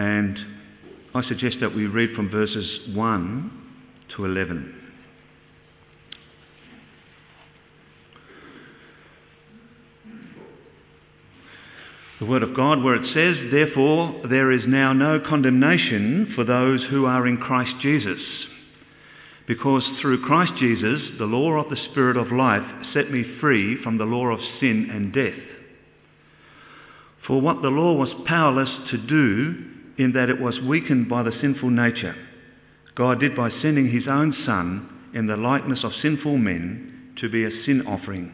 And I suggest that we read from verses 1 to 11. The Word of God, where it says, Therefore, there is now no condemnation for those who are in Christ Jesus. Because through Christ Jesus, the law of the Spirit of life set me free from the law of sin and death. For what the law was powerless to do, in that it was weakened by the sinful nature, God did by sending his own Son in the likeness of sinful men to be a sin offering.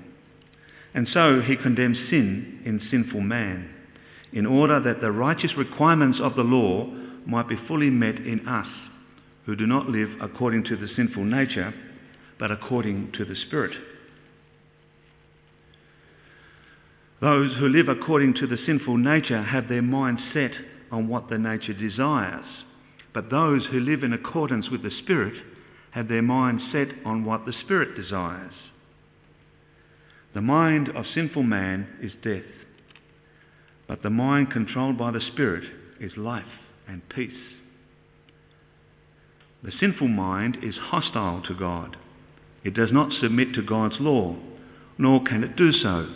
And so he condemned sin in sinful man, in order that the righteous requirements of the law might be fully met in us, who do not live according to the sinful nature, but according to the Spirit. Those who live according to the sinful nature have their mind set on what the nature desires, but those who live in accordance with the Spirit have their mind set on what the Spirit desires. The mind of sinful man is death, but the mind controlled by the Spirit is life and peace. The sinful mind is hostile to God. It does not submit to God's law, nor can it do so.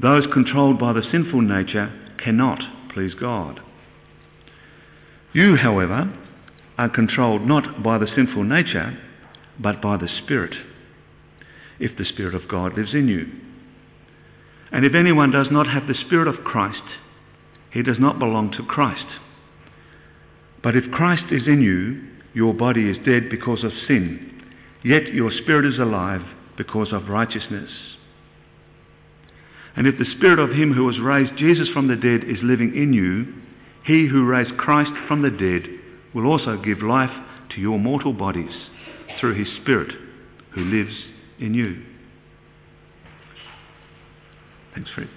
Those controlled by the sinful nature cannot please God. You, however, are controlled not by the sinful nature, but by the Spirit, if the Spirit of God lives in you. And if anyone does not have the Spirit of Christ, he does not belong to Christ. But if Christ is in you, your body is dead because of sin, yet your spirit is alive because of righteousness. And if the Spirit of Him who has raised Jesus from the dead is living in you, He who raised Christ from the dead will also give life to your mortal bodies through His Spirit who lives in you. Thanks, Fred.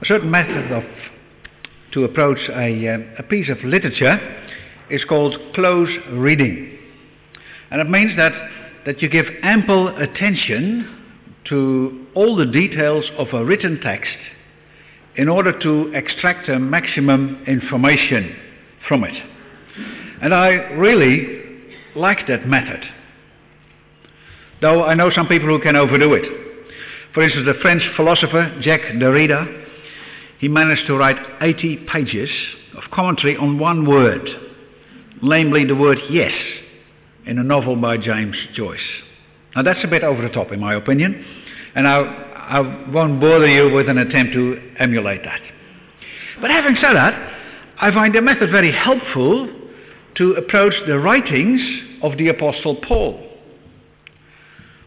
A certain method of to approach a, uh, a piece of literature is called close reading. And it means that, that you give ample attention to all the details of a written text in order to extract a maximum information from it. And I really like that method. Though I know some people who can overdo it. For instance, the French philosopher Jacques Derrida, he managed to write 80 pages of commentary on one word, namely the word yes, in a novel by James Joyce. Now that's a bit over the top in my opinion, and I, I won't bother you with an attempt to emulate that. But having said that, I find the method very helpful to approach the writings of the Apostle Paul.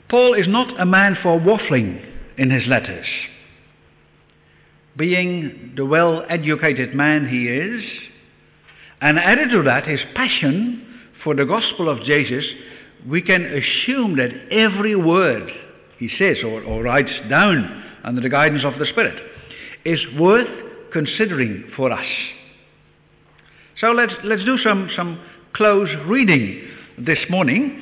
Paul is not a man for waffling in his letters. Being the well educated man he is, and added to that his passion for the gospel of Jesus, we can assume that every word he says or, or writes down under the guidance of the Spirit is worth considering for us. So let's, let's do some, some close reading this morning,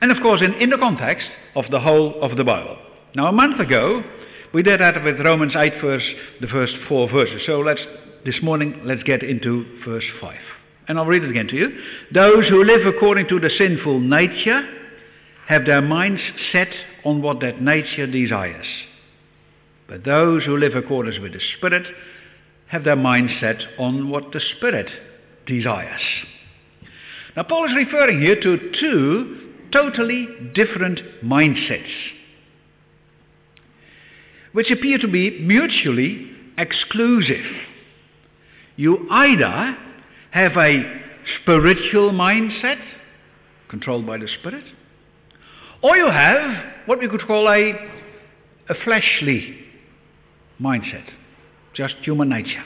and of course, in, in the context of the whole of the Bible. Now, a month ago, we did that with Romans 8, verse, the first four verses. So let's, this morning, let's get into verse 5. And I'll read it again to you. Those who live according to the sinful nature have their minds set on what that nature desires. But those who live according with the Spirit have their mind set on what the Spirit desires. Now, Paul is referring here to two totally different mindsets, which appear to be mutually exclusive. You either have a spiritual mindset, controlled by the Spirit, or you have what we could call a, a fleshly mindset, just human nature.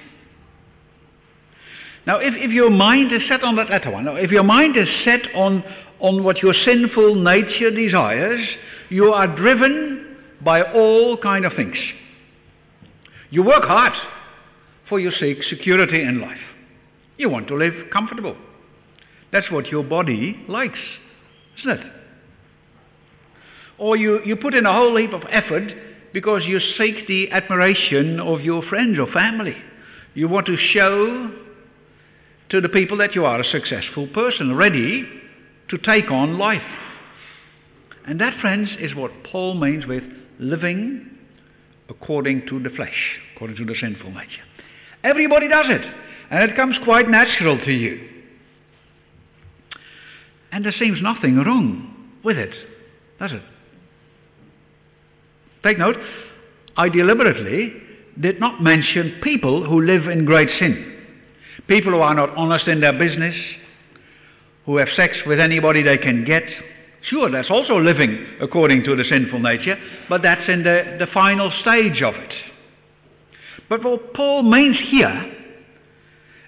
Now, if, if your mind is set on that latter one, if your mind is set on, on what your sinful nature desires, you are driven by all kind of things. You work hard, for you seek security in life. You want to live comfortable. That's what your body likes, isn't it? Or you, you put in a whole heap of effort because you seek the admiration of your friends or family. You want to show to the people that you are a successful person, ready to take on life. And that, friends, is what Paul means with living according to the flesh, according to the sinful nature. Everybody does it, and it comes quite natural to you. And there seems nothing wrong with it, does it? Take note, I deliberately did not mention people who live in great sin. People who are not honest in their business, who have sex with anybody they can get. Sure, that's also living according to the sinful nature, but that's in the, the final stage of it. But what Paul means here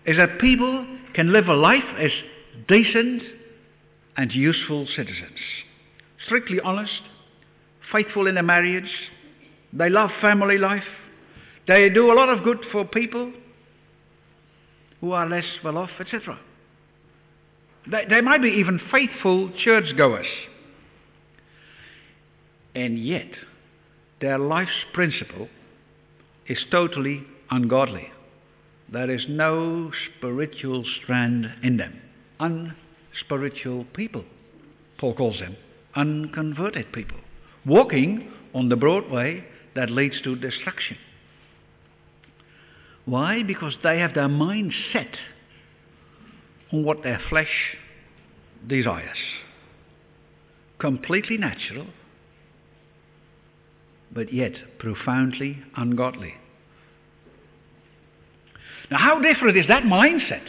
is that people can live a life as decent and useful citizens. Strictly honest, faithful in their marriage, they love family life, they do a lot of good for people who are less well off, etc. They, they might be even faithful churchgoers. And yet, their life's principle is totally ungodly. There is no spiritual strand in them. Unspiritual people, Paul calls them. Unconverted people. Walking on the broad way that leads to destruction. Why? Because they have their mind set on what their flesh desires. Completely natural, but yet profoundly ungodly. Now, how different is that mindset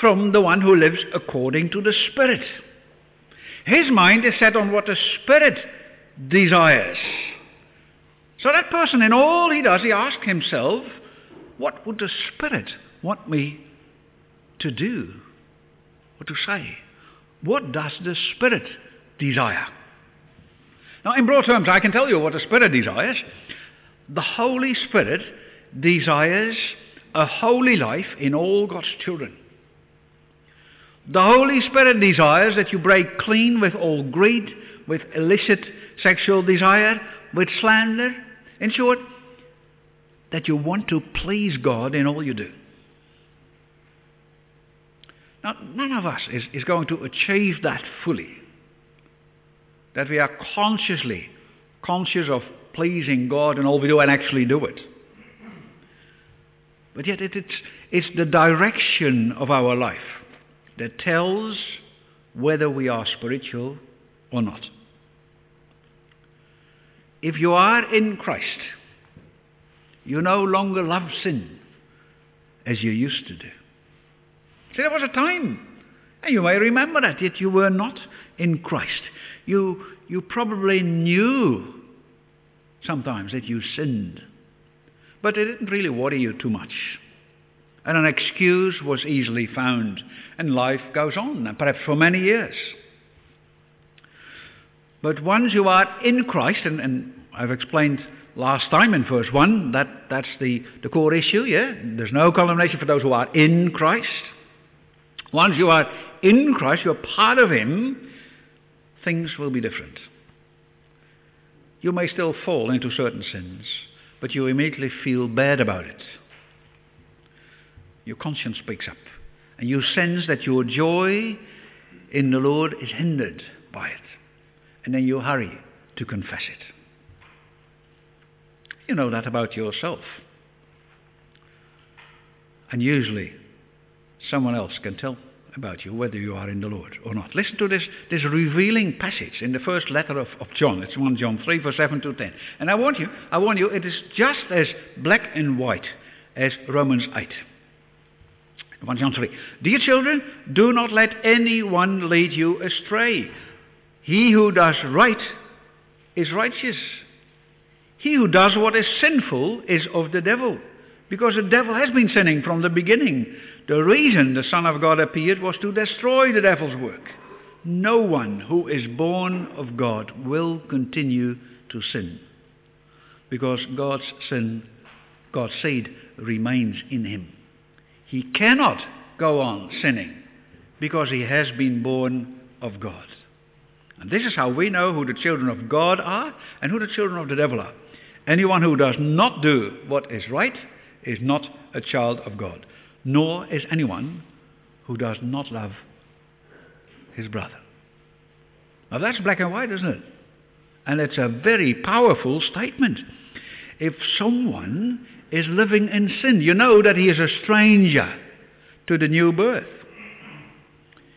from the one who lives according to the Spirit? His mind is set on what the Spirit desires. So that person, in all he does, he asks himself, what would the Spirit want me to do or to say? What does the Spirit desire? Now, in broad terms, I can tell you what the Spirit desires. The Holy Spirit desires a holy life in all God's children. The Holy Spirit desires that you break clean with all greed, with illicit sexual desire, with slander. In short, that you want to please God in all you do. Now, none of us is, is going to achieve that fully. That we are consciously conscious of pleasing God in all we do and actually do it. But yet it, it's, it's the direction of our life that tells whether we are spiritual or not. If you are in Christ, you no longer love sin as you used to do. See, there was a time, and you may remember that, yet you were not in Christ. You, you probably knew sometimes that you sinned, but it didn't really worry you too much. And an excuse was easily found, and life goes on, perhaps for many years. But once you are in Christ, and, and I've explained last time in verse 1, that, that's the, the core issue, yeah? There's no condemnation for those who are in Christ. Once you are in Christ, you're part of Him, things will be different. You may still fall into certain sins, but you immediately feel bad about it. Your conscience speaks up, and you sense that your joy in the Lord is hindered by it. And then you hurry to confess it. You know that about yourself. And usually, someone else can tell about you whether you are in the Lord or not. Listen to this, this revealing passage in the first letter of, of John. It's 1 John 3, verse 7 to 10. And I want you, I warn you, it is just as black and white as Romans 8. 1 John 3. Dear children, do not let anyone lead you astray. He who does right is righteous he who does what is sinful is of the devil, because the devil has been sinning from the beginning. The reason the Son of God appeared was to destroy the devil's work. No one who is born of God will continue to sin, because God's sin, God's seed remains in him. He cannot go on sinning because he has been born of God. And this is how we know who the children of God are and who the children of the devil are. Anyone who does not do what is right is not a child of God, nor is anyone who does not love his brother. Now that's black and white, isn't it? And it's a very powerful statement. If someone is living in sin, you know that he is a stranger to the new birth.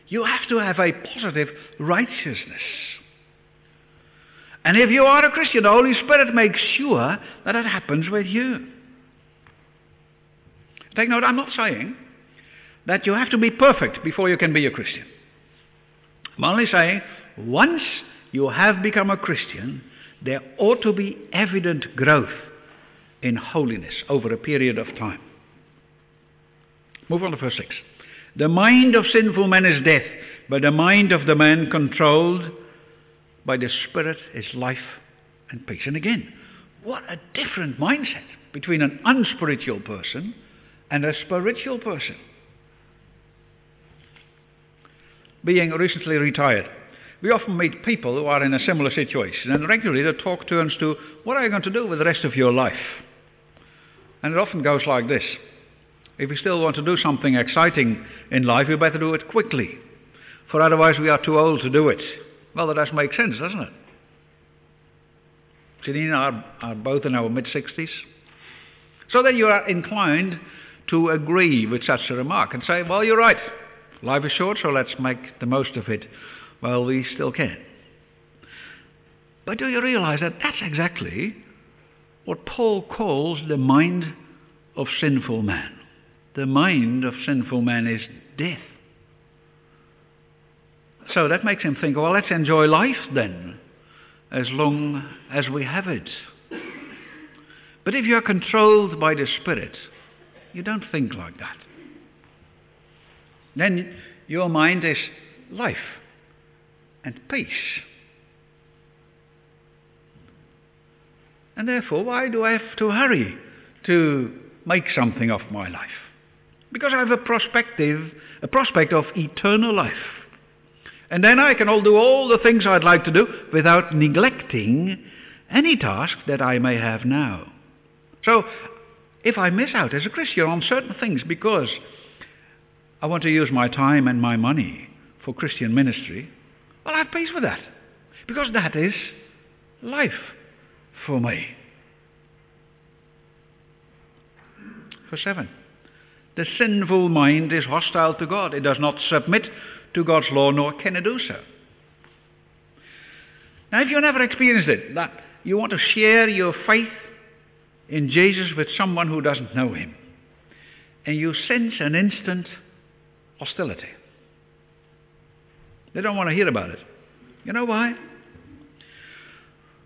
You have to have a positive righteousness. And if you are a Christian, the Holy Spirit makes sure that it happens with you. Take note, I'm not saying that you have to be perfect before you can be a Christian. I'm only saying once you have become a Christian, there ought to be evident growth in holiness over a period of time. Move on to verse 6. The mind of sinful man is death, but the mind of the man controlled by the Spirit is life and peace. And again, what a different mindset between an unspiritual person and a spiritual person. Being recently retired, we often meet people who are in a similar situation, and regularly the talk turns to what are you going to do with the rest of your life? And it often goes like this If you still want to do something exciting in life, you better do it quickly, for otherwise we are too old to do it. Well, that does make sense, doesn't it? Janine I are, are both in our mid 60s. So then you are inclined to agree with such a remark and say, well, you're right. Life is short, so let's make the most of it while we still can. But do you realize that that's exactly what Paul calls the mind of sinful man? The mind of sinful man is death. So that makes him think, well, let's enjoy life then, as long as we have it. But if you are controlled by the Spirit, you don't think like that. Then your mind is life and peace. And therefore, why do I have to hurry to make something of my life? Because I have a perspective, a prospect of eternal life. And then I can all do all the things I'd like to do without neglecting any task that I may have now. So, if I miss out as a Christian on certain things because I want to use my time and my money for Christian ministry, well, I have peace with that. Because that is life for me. Verse 7. The sinful mind is hostile to God. It does not submit to God's law, nor can it do so. Now, if you've never experienced it, that you want to share your faith in Jesus with someone who doesn't know him, and you sense an instant hostility. They don't want to hear about it. You know why?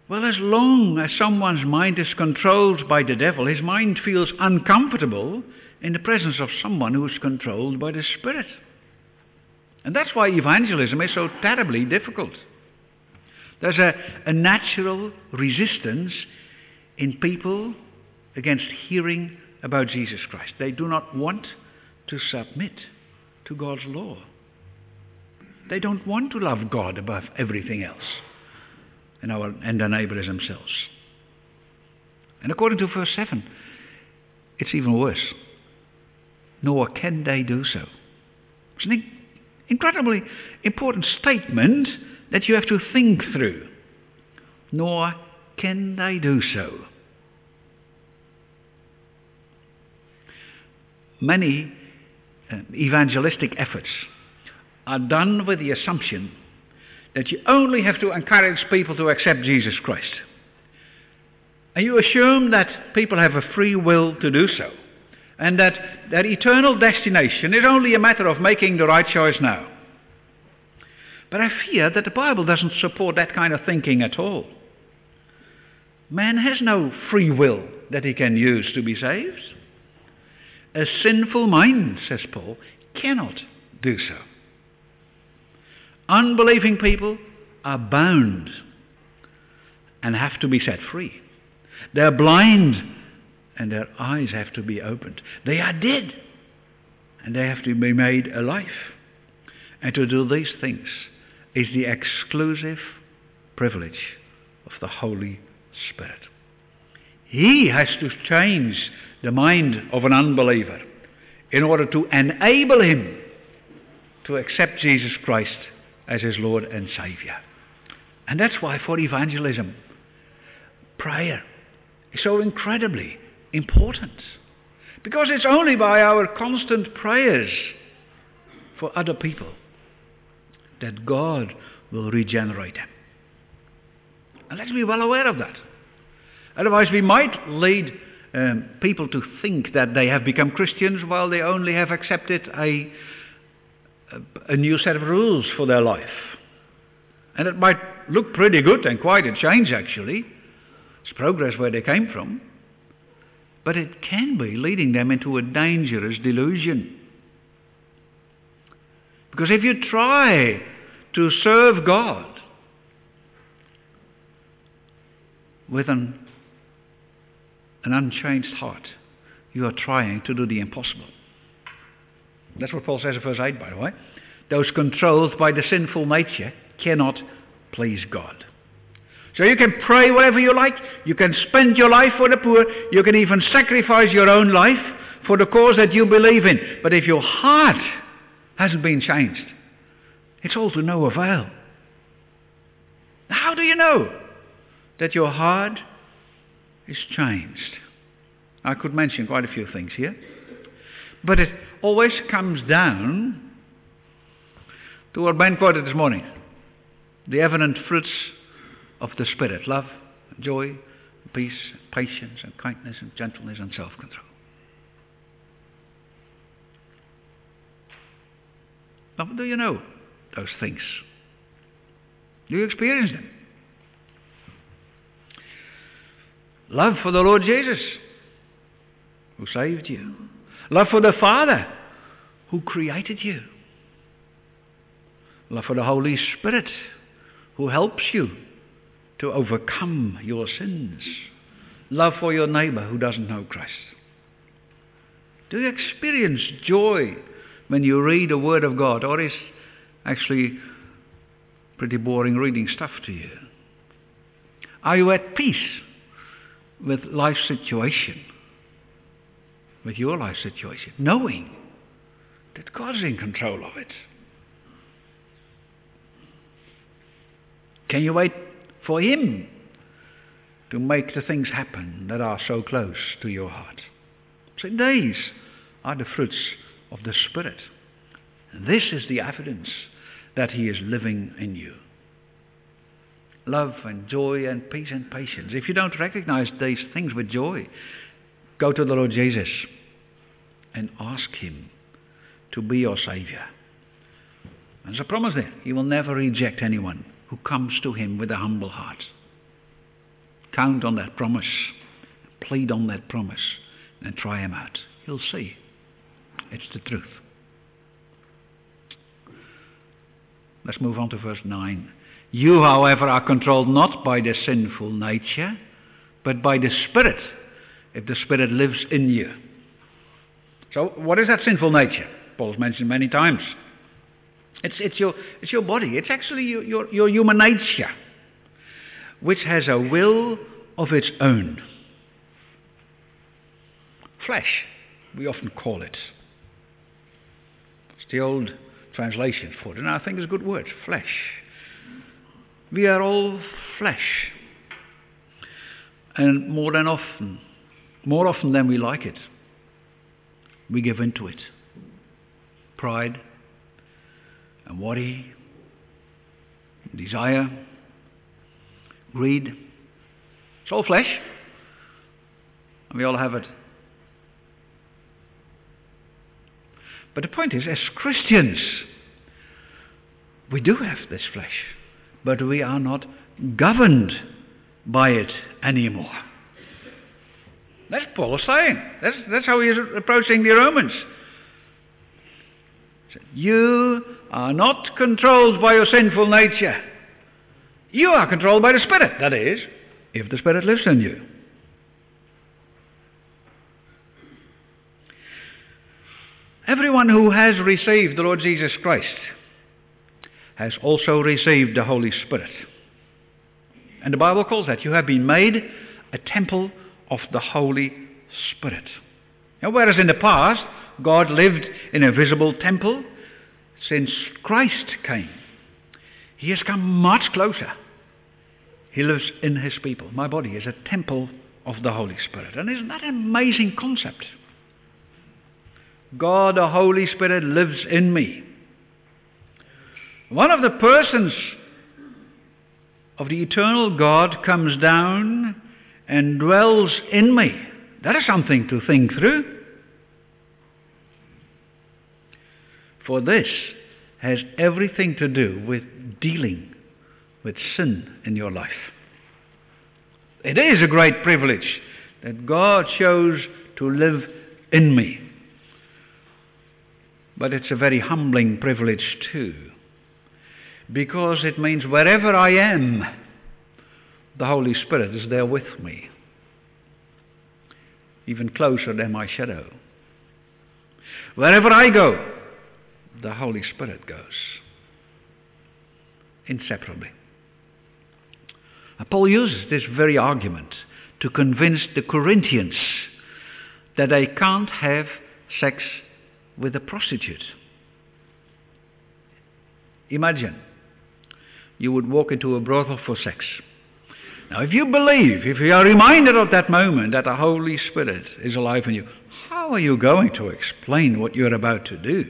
Well, as long as someone's mind is controlled by the devil, his mind feels uncomfortable in the presence of someone who is controlled by the Spirit. And that's why evangelism is so terribly difficult. There's a, a natural resistance in people against hearing about Jesus Christ. They do not want to submit to God's law. They don't want to love God above everything else and, our, and their neighbour as themselves. And according to verse 7, it's even worse. Nor can they do so. It's an incredibly important statement that you have to think through. Nor can they do so. Many uh, evangelistic efforts are done with the assumption that you only have to encourage people to accept Jesus Christ. And you assume that people have a free will to do so. And that their eternal destination is only a matter of making the right choice now. But I fear that the Bible doesn't support that kind of thinking at all. Man has no free will that he can use to be saved. A sinful mind, says Paul, cannot do so. Unbelieving people are bound and have to be set free. They're blind and their eyes have to be opened. They are dead and they have to be made alive. And to do these things is the exclusive privilege of the Holy Spirit. He has to change the mind of an unbeliever in order to enable him to accept Jesus Christ as his Lord and Savior. And that's why for evangelism, prayer is so incredibly important. Because it's only by our constant prayers for other people that God will regenerate them. And let's be well aware of that. Otherwise, we might lead um, people to think that they have become Christians while they only have accepted a, a, a new set of rules for their life. And it might look pretty good and quite a change, actually. It's progress where they came from. But it can be leading them into a dangerous delusion. Because if you try to serve God with an, an unchanged heart, you are trying to do the impossible. That's what Paul says in verse 8, by the way. Those controlled by the sinful nature cannot please God. So you can pray whatever you like, you can spend your life for the poor, you can even sacrifice your own life for the cause that you believe in. But if your heart hasn't been changed, it's all to no avail. How do you know that your heart is changed? I could mention quite a few things here. But it always comes down to what Ben quoted this morning the evident fruits of the Spirit love, joy, peace, patience, and kindness, and gentleness, and self control. Now, do you know those things? Do you experience them? Love for the Lord Jesus, who saved you. Love for the Father, who created you. Love for the Holy Spirit, who helps you to overcome your sins. Love for your neighbor who doesn't know Christ. Do you experience joy when you read the Word of God, or is actually pretty boring reading stuff to you? Are you at peace with life situation, with your life situation, knowing that God is in control of it? Can you wait for Him to make the things happen that are so close to your heart? So these are the fruits of the Spirit. And This is the evidence that He is living in you. Love and joy and peace and patience. If you don't recognize these things with joy, go to the Lord Jesus and ask Him to be your Savior. There's a promise there. He will never reject anyone who comes to Him with a humble heart. Count on that promise, plead on that promise, and try Him out. You'll see. It's the truth. Let's move on to verse 9. You, however, are controlled not by the sinful nature, but by the Spirit, if the Spirit lives in you. So, what is that sinful nature? Paul's mentioned many times. It's, it's, your, it's your body. It's actually your, your, your human nature, which has a will of its own. Flesh, we often call it. It's the old translation for it, and I think it's a good word flesh. We are all flesh. And more than often, more often than we like it, we give in to it. Pride, and worry, desire, greed. It's all flesh. And we all have it. But the point is, as Christians, we do have this flesh, but we are not governed by it anymore. That's Paul saying. That's, that's how he is approaching the Romans. You are not controlled by your sinful nature. You are controlled by the Spirit, that is, if the Spirit lives in you. Everyone who has received the Lord Jesus Christ has also received the Holy Spirit. And the Bible calls that you have been made a temple of the Holy Spirit. Now, whereas in the past God lived in a visible temple, since Christ came, he has come much closer. He lives in his people. My body is a temple of the Holy Spirit. And isn't that an amazing concept? God, the Holy Spirit, lives in me. One of the persons of the eternal God comes down and dwells in me. That is something to think through. For this has everything to do with dealing with sin in your life. It is a great privilege that God chose to live in me. But it's a very humbling privilege too, because it means wherever I am, the Holy Spirit is there with me, even closer than my shadow. Wherever I go, the Holy Spirit goes, inseparably. Paul uses this very argument to convince the Corinthians that they can't have sex with a prostitute. Imagine you would walk into a brothel for sex. Now, if you believe, if you are reminded of that moment that the Holy Spirit is alive in you, how are you going to explain what you're about to do?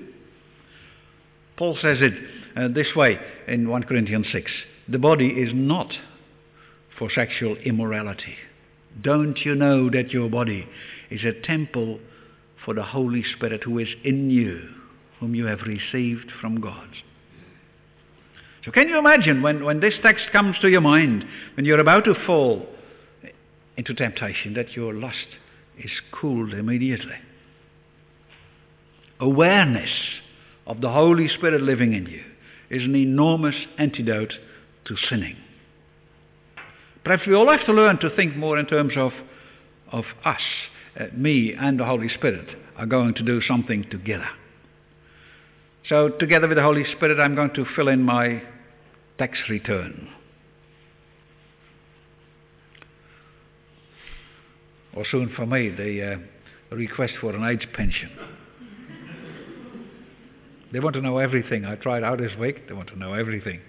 Paul says it uh, this way in 1 Corinthians 6 The body is not for sexual immorality. Don't you know that your body is a temple for the Holy Spirit who is in you, whom you have received from God? So, can you imagine when, when this text comes to your mind, when you're about to fall into temptation, that your lust is cooled immediately? Awareness of the Holy Spirit living in you is an enormous antidote to sinning. Perhaps we all have to learn to think more in terms of, of us, uh, me and the Holy Spirit are going to do something together. So, together with the Holy Spirit, I'm going to fill in my tax return. Or soon for me, the uh, request for an age pension. They want to know everything. I tried out this week. They want to know everything.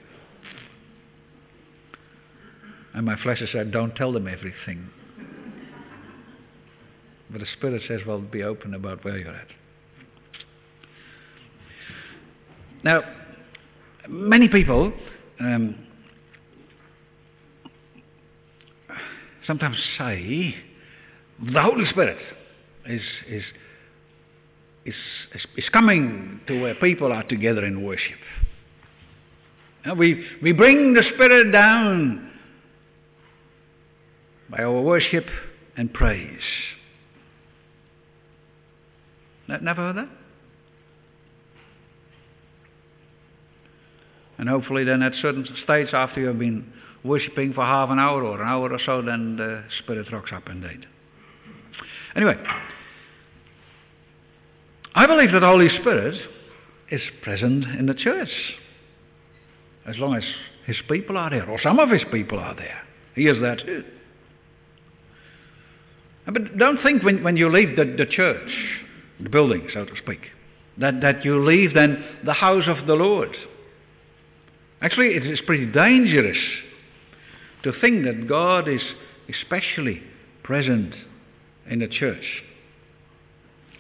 And my flesh has said, don't tell them everything. But the Spirit says, well, be open about where you're at. Now, many people um, sometimes say the Holy Spirit is, is, is, is, coming to where people are together in worship. We, we bring the Spirit down by our worship and praise. Never heard that? And hopefully, then at certain states, after you have been worshipping for half an hour or an hour or so, then the Spirit rocks up indeed. Anyway, I believe that the Holy Spirit is present in the church as long as His people are there, or some of His people are there. He is there too. But don't think when, when you leave the, the church, the building, so to speak, that, that you leave then the house of the Lord. Actually, it is pretty dangerous to think that God is especially present in the church.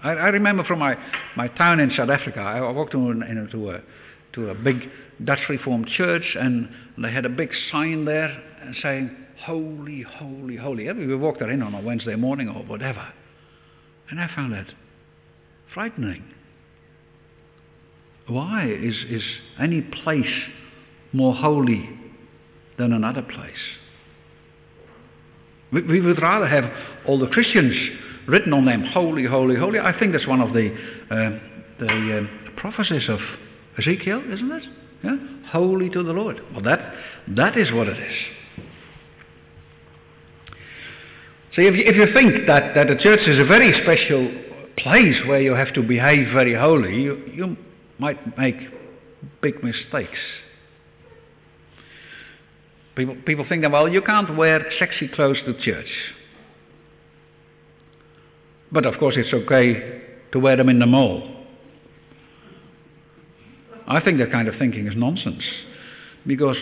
I, I remember from my, my town in South Africa, I walked in, into a, to a big Dutch Reformed church, and they had a big sign there saying, Holy, holy, holy. We walked there in on a Wednesday morning or whatever. And I found that frightening. Why is, is any place more holy than another place? We, we would rather have all the Christians written on them, holy, holy, holy. I think that's one of the, uh, the uh, prophecies of Ezekiel, isn't it? Yeah? Holy to the Lord. Well, that, that is what it is. See, if you, if you think that, that the church is a very special place where you have to behave very holy, you, you might make big mistakes People, people think that, well, you can't wear sexy clothes to church. But of course, it's okay to wear them in the mall. I think that kind of thinking is nonsense. Because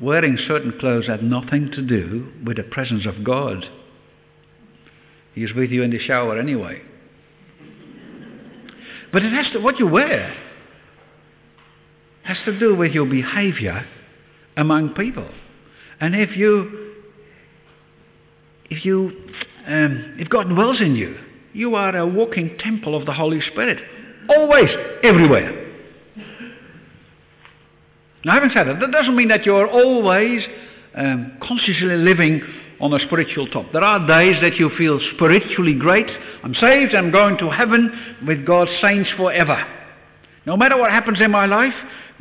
wearing certain clothes had nothing to do with the presence of God. He is with you in the shower anyway. But it has to, what you wear has to do with your behavior among people. And if you, if you, um, if God dwells in you, you are a walking temple of the Holy Spirit. Always, everywhere. Now, having said that, that doesn't mean that you're always um, consciously living on a spiritual top. There are days that you feel spiritually great. I'm saved, I'm going to heaven with God's saints forever. No matter what happens in my life,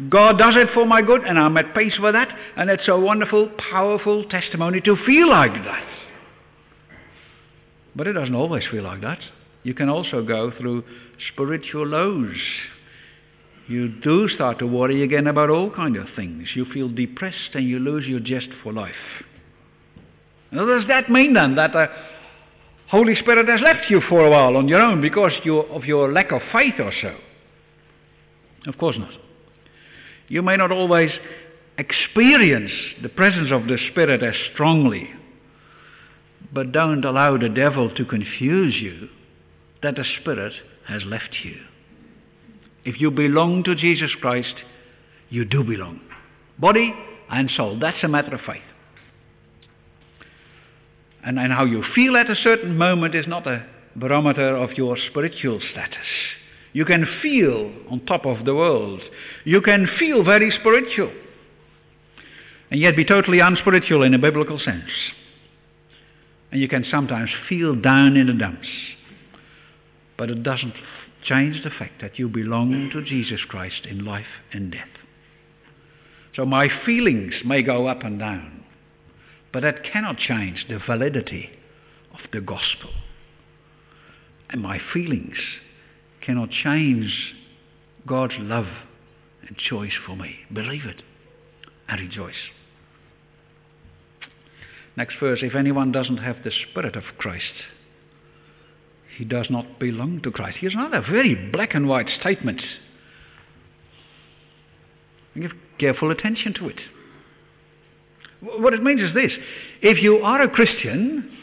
God does it for my good, and I'm at peace with that, and it's a wonderful, powerful testimony to feel like that. But it doesn't always feel like that. You can also go through spiritual lows. You do start to worry again about all kind of things. You feel depressed and you lose your zest for life. Now, does that mean then that the Holy Spirit has left you for a while on your own because you, of your lack of faith or so? Of course not. You may not always experience the presence of the Spirit as strongly, but don't allow the devil to confuse you that the Spirit has left you. If you belong to Jesus Christ, you do belong. Body and soul. That's a matter of faith. And, and how you feel at a certain moment is not a barometer of your spiritual status. You can feel on top of the world. You can feel very spiritual. And yet be totally unspiritual in a biblical sense. And you can sometimes feel down in the dumps. But it doesn't change the fact that you belong to Jesus Christ in life and death. So my feelings may go up and down, but that cannot change the validity of the gospel. And my feelings cannot change God's love and choice for me. Believe it and rejoice. Next verse if anyone doesn't have the Spirit of Christ, he does not belong to Christ. Here's another very black and white statement. Give careful attention to it. What it means is this if you are a Christian,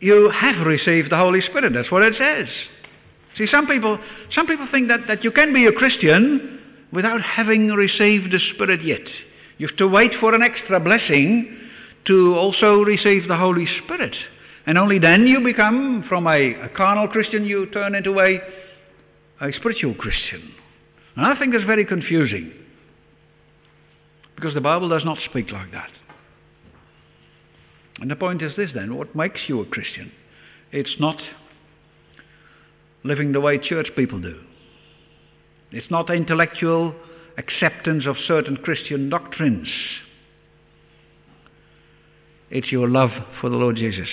you have received the Holy Spirit. That's what it says. See, some people, some people think that, that you can be a Christian without having received the Spirit yet. You have to wait for an extra blessing to also receive the Holy Spirit. And only then you become, from a, a carnal Christian, you turn into a, a spiritual Christian. And I think that's very confusing. Because the Bible does not speak like that. And the point is this then what makes you a Christian? It's not living the way church people do, it's not intellectual acceptance of certain Christian doctrines. It's your love for the Lord Jesus.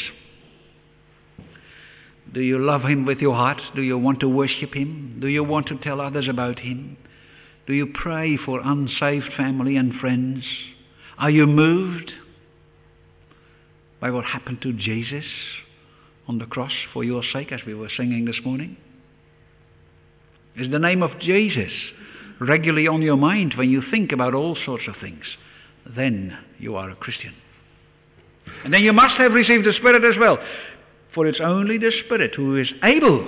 Do you love Him with your heart? Do you want to worship Him? Do you want to tell others about Him? Do you pray for unsaved family and friends? Are you moved by what happened to Jesus on the cross for your sake, as we were singing this morning? Is the name of Jesus regularly on your mind when you think about all sorts of things? Then you are a Christian. And then you must have received the Spirit as well. For it's only the Spirit who is able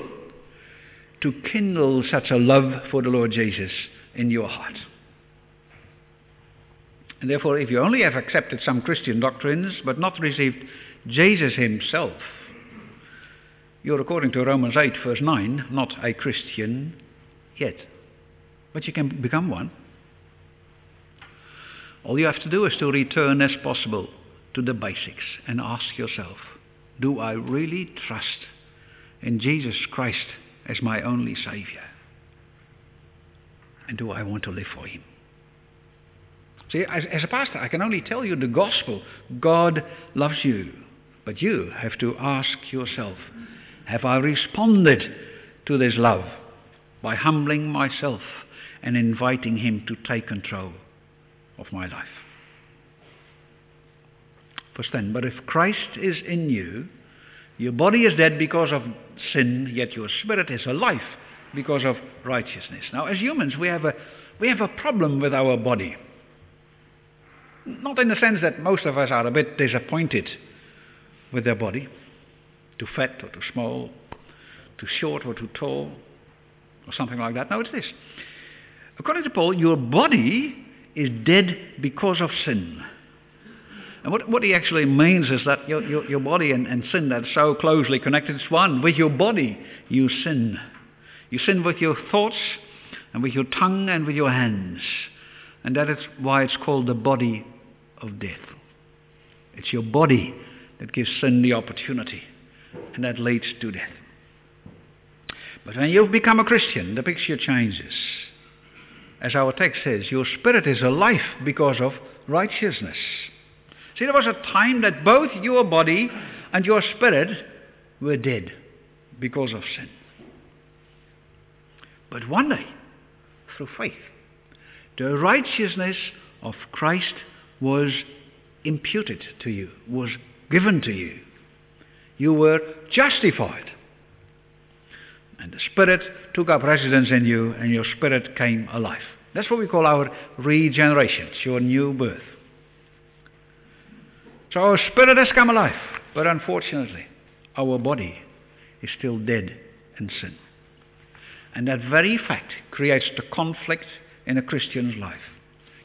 to kindle such a love for the Lord Jesus in your heart. And therefore, if you only have accepted some Christian doctrines but not received Jesus himself, you're, according to Romans 8, verse 9, not a Christian yet. But you can become one. All you have to do is to return as possible to the basics and ask yourself do I really trust in Jesus Christ as my only Saviour? And do I want to live for Him? See, as, as, a pastor, I can only tell you the gospel. God loves you. But you have to ask yourself Have I responded to this love by humbling myself and inviting Him to take control of my life? for sin. But if Christ is in you, your body is dead because of sin, yet your spirit is alive because of righteousness. Now, as humans, we have a, we have a problem with our body. Not in the sense that most of us are a bit disappointed with their body too fat or too small, too short or too tall, or something like that. No, it's this. According to Paul, your body is dead because of sin. And what, what he actually means is that your, your, your body and, and sin that's so closely connected. It's one. With your body, you sin. You sin with your thoughts and with your tongue and with your hands. And that is why it's called the body of death. It's your body that gives sin the opportunity, and that leads to death. But when you've become a Christian, the picture changes. As our text says, your spirit is alive because of righteousness. See, there was a time that both your body and your spirit were dead because of sin. But one day, through faith, the righteousness of Christ was imputed to you, was given to you. You were justified. And the Spirit took up residence in you, and your spirit came alive. That's what we call our regeneration, it's your new birth. So our spirit has come alive, but unfortunately, our body is still dead in sin. And that very fact creates the conflict in a Christian's life.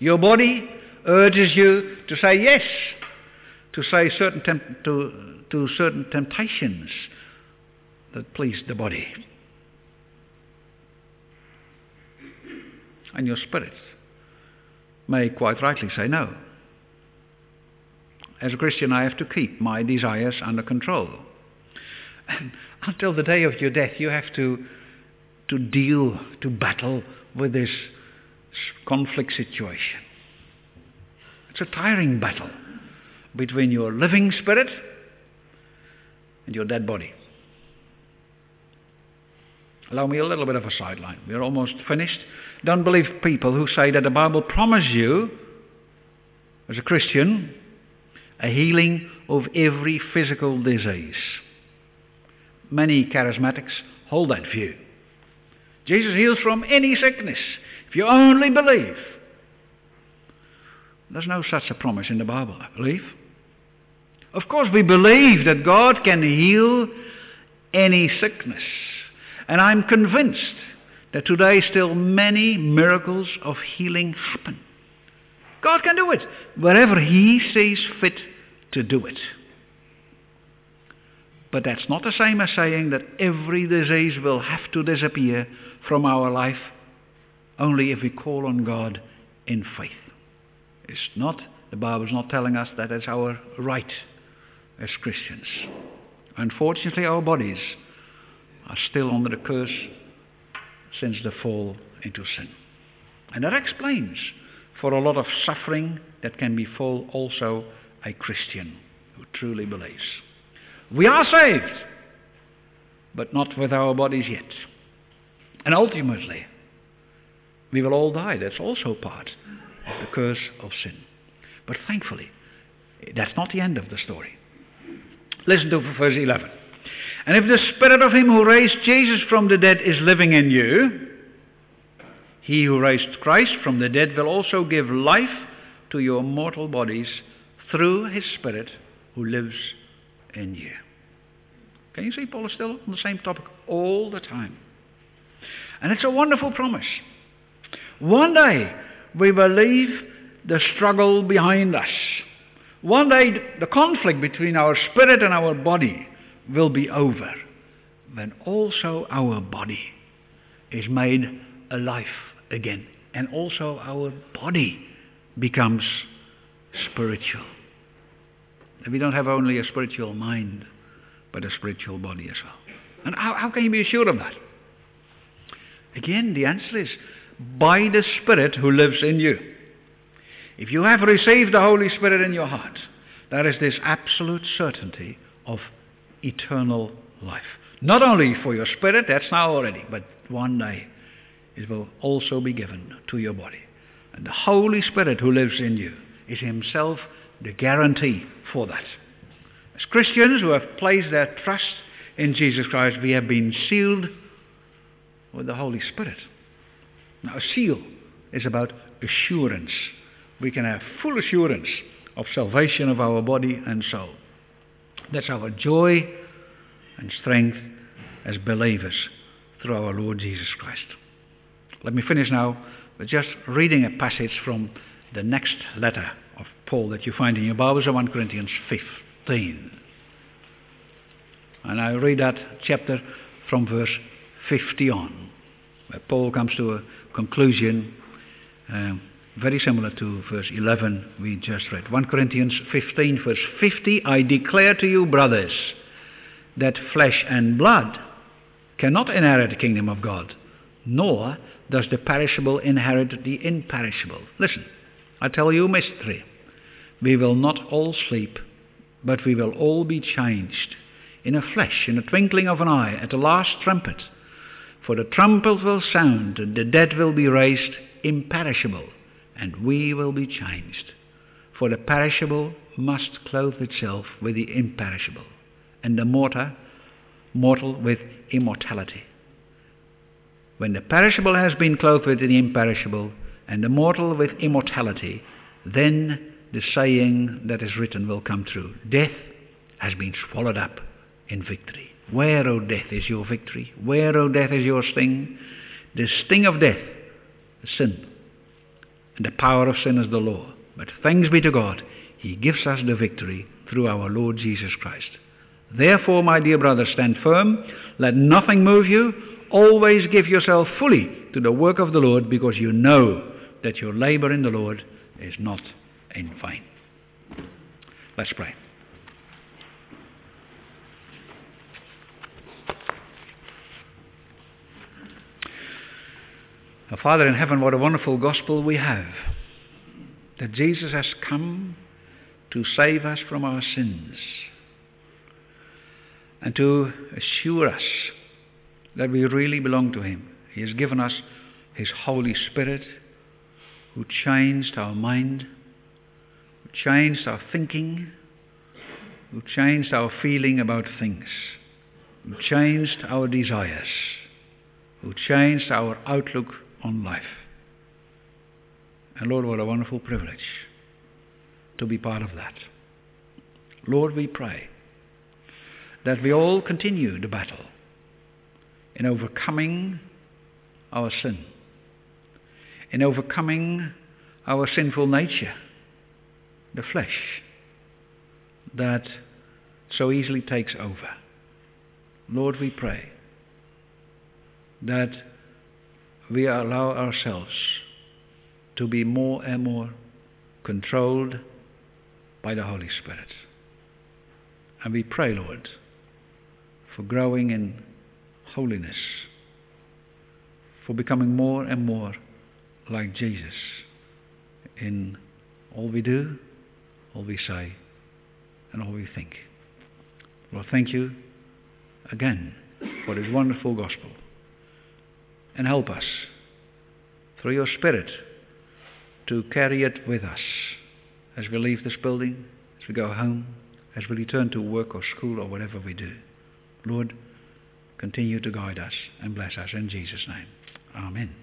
Your body urges you to say yes, to say certain temp- to, to certain temptations that please the body. And your spirit may quite rightly say no. As a Christian, I have to keep my desires under control. And until the day of your death, you have to, to deal, to battle with this conflict situation. It's a tiring battle between your living spirit and your dead body. Allow me a little bit of a sideline. We're almost finished. Don't believe people who say that the Bible promises you, as a Christian, a healing of every physical disease. Many charismatics hold that view. Jesus heals from any sickness if you only believe. There's no such a promise in the Bible, I believe. Of course, we believe that God can heal any sickness. And I'm convinced that today still many miracles of healing happen. God can do it wherever He sees fit to do it. But that's not the same as saying that every disease will have to disappear from our life only if we call on God in faith. It's not, the Bible's not telling us that it's our right as Christians. Unfortunately, our bodies are still under the curse since the fall into sin. And that explains for a lot of suffering that can befall also a Christian who truly believes. We are saved, but not with our bodies yet. And ultimately, we will all die. That's also part of the curse of sin. But thankfully, that's not the end of the story. Listen to verse 11. And if the Spirit of Him who raised Jesus from the dead is living in you, He who raised Christ from the dead will also give life to your mortal bodies through His Spirit who lives in you. Can you see Paul is still on the same topic all the time? And it's a wonderful promise. One day we will leave the struggle behind us. One day the conflict between our spirit and our body will be over when also our body is made alive again and also our body becomes spiritual. And we don't have only a spiritual mind, but a spiritual body as well. And how, how can you be assured of that? Again, the answer is by the Spirit who lives in you. If you have received the Holy Spirit in your heart, there is this absolute certainty of eternal life. Not only for your spirit, that's now already, but one day it will also be given to your body. And the Holy Spirit who lives in you is Himself the guarantee for that. As Christians who have placed their trust in Jesus Christ, we have been sealed with the Holy Spirit. Now, a seal is about assurance. We can have full assurance of salvation of our body and soul. That's our joy and strength as believers through our Lord Jesus Christ. Let me finish now with just reading a passage from the next letter of Paul that you find in your Bibles, 1 Corinthians 15. And I read that chapter from verse 50 on, where Paul comes to a conclusion um, very similar to verse 11 we just read. 1 Corinthians 15, verse 50 I declare to you, brothers, that flesh and blood cannot inherit the kingdom of God, nor does the perishable inherit the imperishable. Listen, I tell you a mystery. We will not all sleep, but we will all be changed in a flash, in a twinkling of an eye, at the last trumpet. For the trumpet will sound, and the dead will be raised imperishable, and we will be changed. For the perishable must clothe itself with the imperishable, and the mortar, mortal with immortality. When the perishable has been clothed with the imperishable, and the mortal with immortality, then the saying that is written will come true. Death has been swallowed up in victory. Where, O death, is your victory? Where, O death, is your sting? The sting of death, sin. And the power of sin is the law. But thanks be to God, He gives us the victory through our Lord Jesus Christ. Therefore, my dear brothers, stand firm. Let nothing move you. Always give yourself fully to the work of the Lord because you know that your labor in the Lord is not in vain. Let's pray. Our Father in heaven, what a wonderful gospel we have. That Jesus has come to save us from our sins and to assure us that we really belong to Him. He has given us His Holy Spirit who changed our mind, who changed our thinking, who changed our feeling about things, who changed our desires, who changed our outlook on life. And Lord, what a wonderful privilege to be part of that. Lord, we pray that we all continue the battle in overcoming our sin, in overcoming our sinful nature, the flesh that so easily takes over. Lord, we pray that we allow ourselves to be more and more controlled by the Holy Spirit. And we pray, Lord, for growing in holiness, for becoming more and more like Jesus in all we do, all we say, and all we think. Lord, thank you again for this wonderful gospel. And help us through your Spirit to carry it with us as we leave this building, as we go home, as we return to work or school or whatever we do. Lord, continue to guide us and bless us in Jesus' name. Amen.